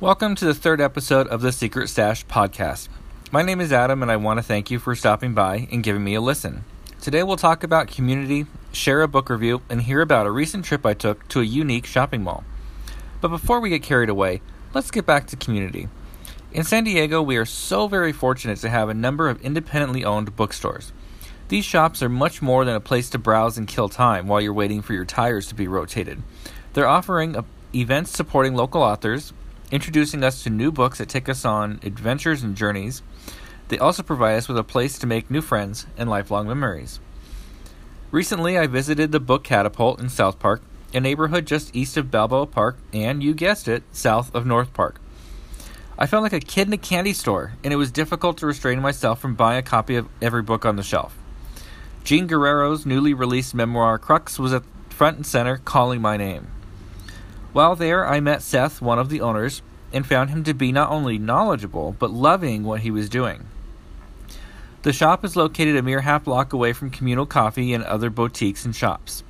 Welcome to the third episode of the Secret Stash podcast. My name is Adam, and I want to thank you for stopping by and giving me a listen. Today, we'll talk about community, share a book review, and hear about a recent trip I took to a unique shopping mall. But before we get carried away, let's get back to community. In San Diego, we are so very fortunate to have a number of independently owned bookstores. These shops are much more than a place to browse and kill time while you're waiting for your tires to be rotated. They're offering a, events supporting local authors, introducing us to new books that take us on adventures and journeys. They also provide us with a place to make new friends and lifelong memories. Recently, I visited the Book Catapult in South Park, a neighborhood just east of Balboa Park, and you guessed it, south of North Park. I felt like a kid in a candy store, and it was difficult to restrain myself from buying a copy of every book on the shelf. Jean Guerrero's newly released memoir Crux was at front and center, calling my name. While there, I met Seth, one of the owners, and found him to be not only knowledgeable, but loving what he was doing. The shop is located a mere half block away from communal coffee and other boutiques and shops.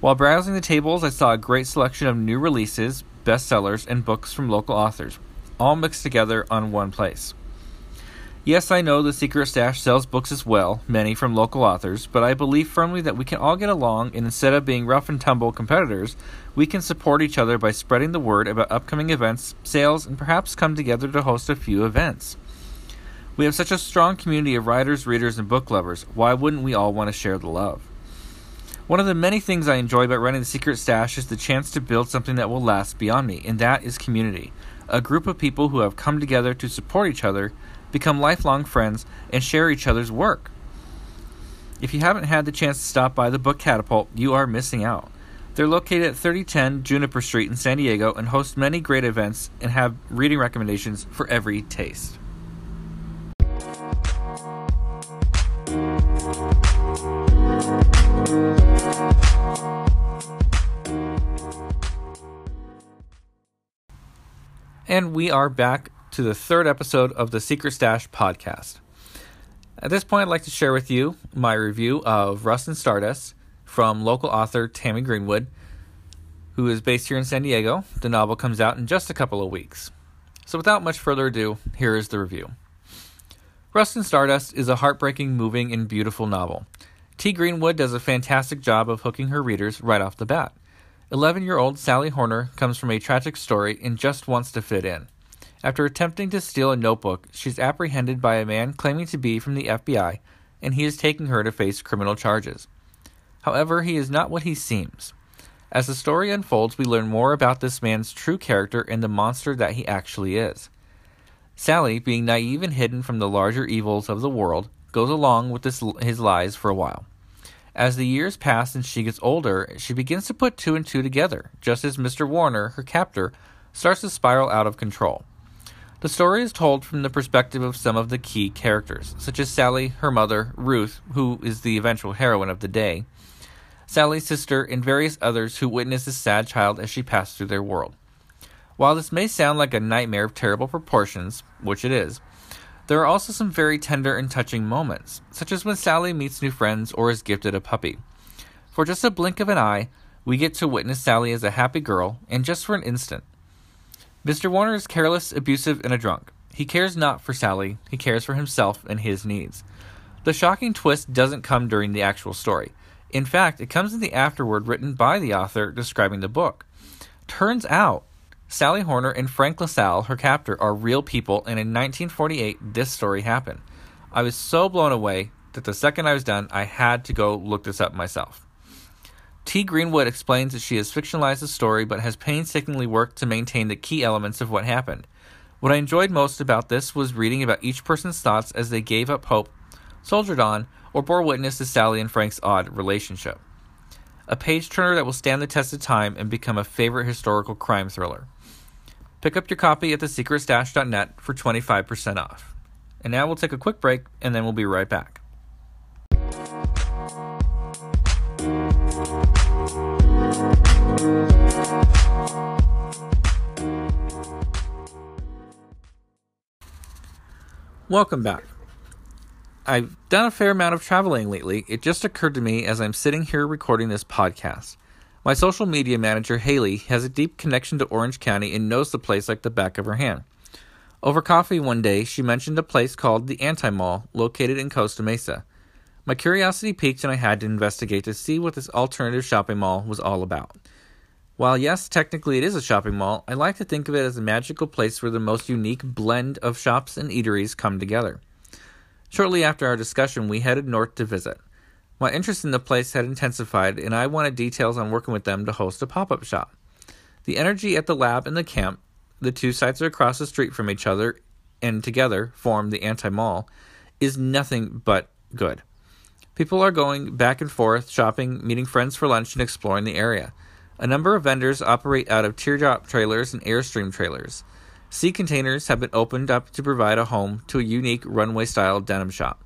While browsing the tables, I saw a great selection of new releases, bestsellers, and books from local authors, all mixed together on one place. Yes, I know the Secret Stash sells books as well, many from local authors, but I believe firmly that we can all get along, and instead of being rough and tumble competitors, we can support each other by spreading the word about upcoming events, sales, and perhaps come together to host a few events. We have such a strong community of writers, readers, and book lovers. Why wouldn't we all want to share the love? One of the many things I enjoy about running the Secret Stash is the chance to build something that will last beyond me, and that is community. A group of people who have come together to support each other become lifelong friends, and share each other's work. If you haven't had the chance to stop by the Book Catapult, you are missing out. They're located at 3010 Juniper Street in San Diego and host many great events and have reading recommendations for every taste. And we are back to the third episode of the Secret Stash podcast. At this point, I'd like to share with you my review of Rust and Stardust from local author Tammy Greenwood, who is based here in San Diego. The novel comes out in just a couple of weeks. So, without much further ado, here is the review. Rust and Stardust is a heartbreaking, moving, and beautiful novel. T. Greenwood does a fantastic job of hooking her readers right off the bat. 11 year old Sally Horner comes from a tragic story and just wants to fit in. After attempting to steal a notebook, she's apprehended by a man claiming to be from the FBI, and he is taking her to face criminal charges. However, he is not what he seems. As the story unfolds, we learn more about this man's true character and the monster that he actually is. Sally, being naive and hidden from the larger evils of the world, goes along with this, his lies for a while. As the years pass and she gets older, she begins to put two and two together, just as Mr. Warner, her captor, starts to spiral out of control. The story is told from the perspective of some of the key characters, such as Sally, her mother, Ruth, who is the eventual heroine of the day, Sally's sister, and various others who witness this sad child as she passed through their world. While this may sound like a nightmare of terrible proportions, which it is, there are also some very tender and touching moments, such as when Sally meets new friends or is gifted a puppy. For just a blink of an eye, we get to witness Sally as a happy girl, and just for an instant, Mr. Warner is careless, abusive, and a drunk. He cares not for Sally, he cares for himself and his needs. The shocking twist doesn't come during the actual story. In fact, it comes in the afterword written by the author describing the book. Turns out, Sally Horner and Frank LaSalle, her captor, are real people, and in 1948, this story happened. I was so blown away that the second I was done, I had to go look this up myself. T. Greenwood explains that she has fictionalized the story but has painstakingly worked to maintain the key elements of what happened. What I enjoyed most about this was reading about each person's thoughts as they gave up hope, soldiered on, or bore witness to Sally and Frank's odd relationship. A page turner that will stand the test of time and become a favorite historical crime thriller. Pick up your copy at thesecretstash.net for 25% off. And now we'll take a quick break and then we'll be right back. Welcome back. I've done a fair amount of traveling lately. It just occurred to me as I'm sitting here recording this podcast. My social media manager, Haley, has a deep connection to Orange County and knows the place like the back of her hand. Over coffee one day, she mentioned a place called the Anti Mall, located in Costa Mesa. My curiosity piqued and I had to investigate to see what this alternative shopping mall was all about. While yes, technically it is a shopping mall, I like to think of it as a magical place where the most unique blend of shops and eateries come together. Shortly after our discussion, we headed north to visit. My interest in the place had intensified, and I wanted details on working with them to host a pop up shop. The energy at the lab and the camp, the two sites are across the street from each other and together form the anti mall, is nothing but good. People are going back and forth, shopping, meeting friends for lunch, and exploring the area. A number of vendors operate out of teardrop trailers and Airstream trailers. Sea containers have been opened up to provide a home to a unique runway style denim shop.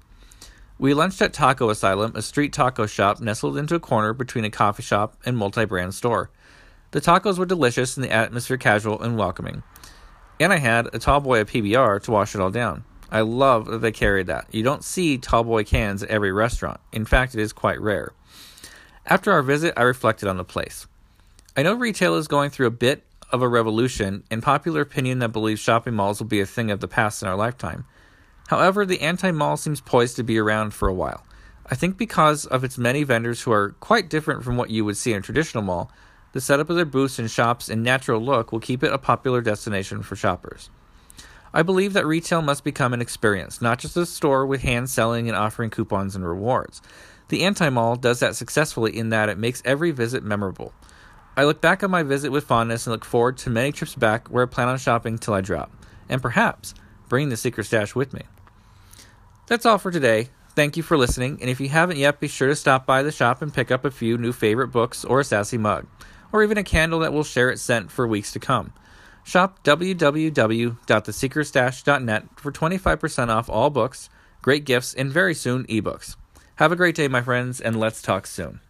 We lunched at Taco Asylum, a street taco shop nestled into a corner between a coffee shop and multi brand store. The tacos were delicious and the atmosphere casual and welcoming. And I had a tallboy of PBR to wash it all down. I love that they carried that. You don't see tallboy cans at every restaurant. In fact, it is quite rare. After our visit, I reflected on the place. I know retail is going through a bit of a revolution, and popular opinion that believes shopping malls will be a thing of the past in our lifetime. However, the anti mall seems poised to be around for a while. I think because of its many vendors who are quite different from what you would see in a traditional mall, the setup of their booths and shops and natural look will keep it a popular destination for shoppers. I believe that retail must become an experience, not just a store with hand selling and offering coupons and rewards. The anti mall does that successfully in that it makes every visit memorable. I look back on my visit with fondness and look forward to many trips back where I plan on shopping till I drop, and perhaps bring the secret stash with me. That's all for today. Thank you for listening, and if you haven't yet, be sure to stop by the shop and pick up a few new favorite books or a sassy mug, or even a candle that will share its scent for weeks to come. Shop www.thesecretstash.net for 25% off all books, great gifts, and very soon ebooks. Have a great day, my friends, and let's talk soon.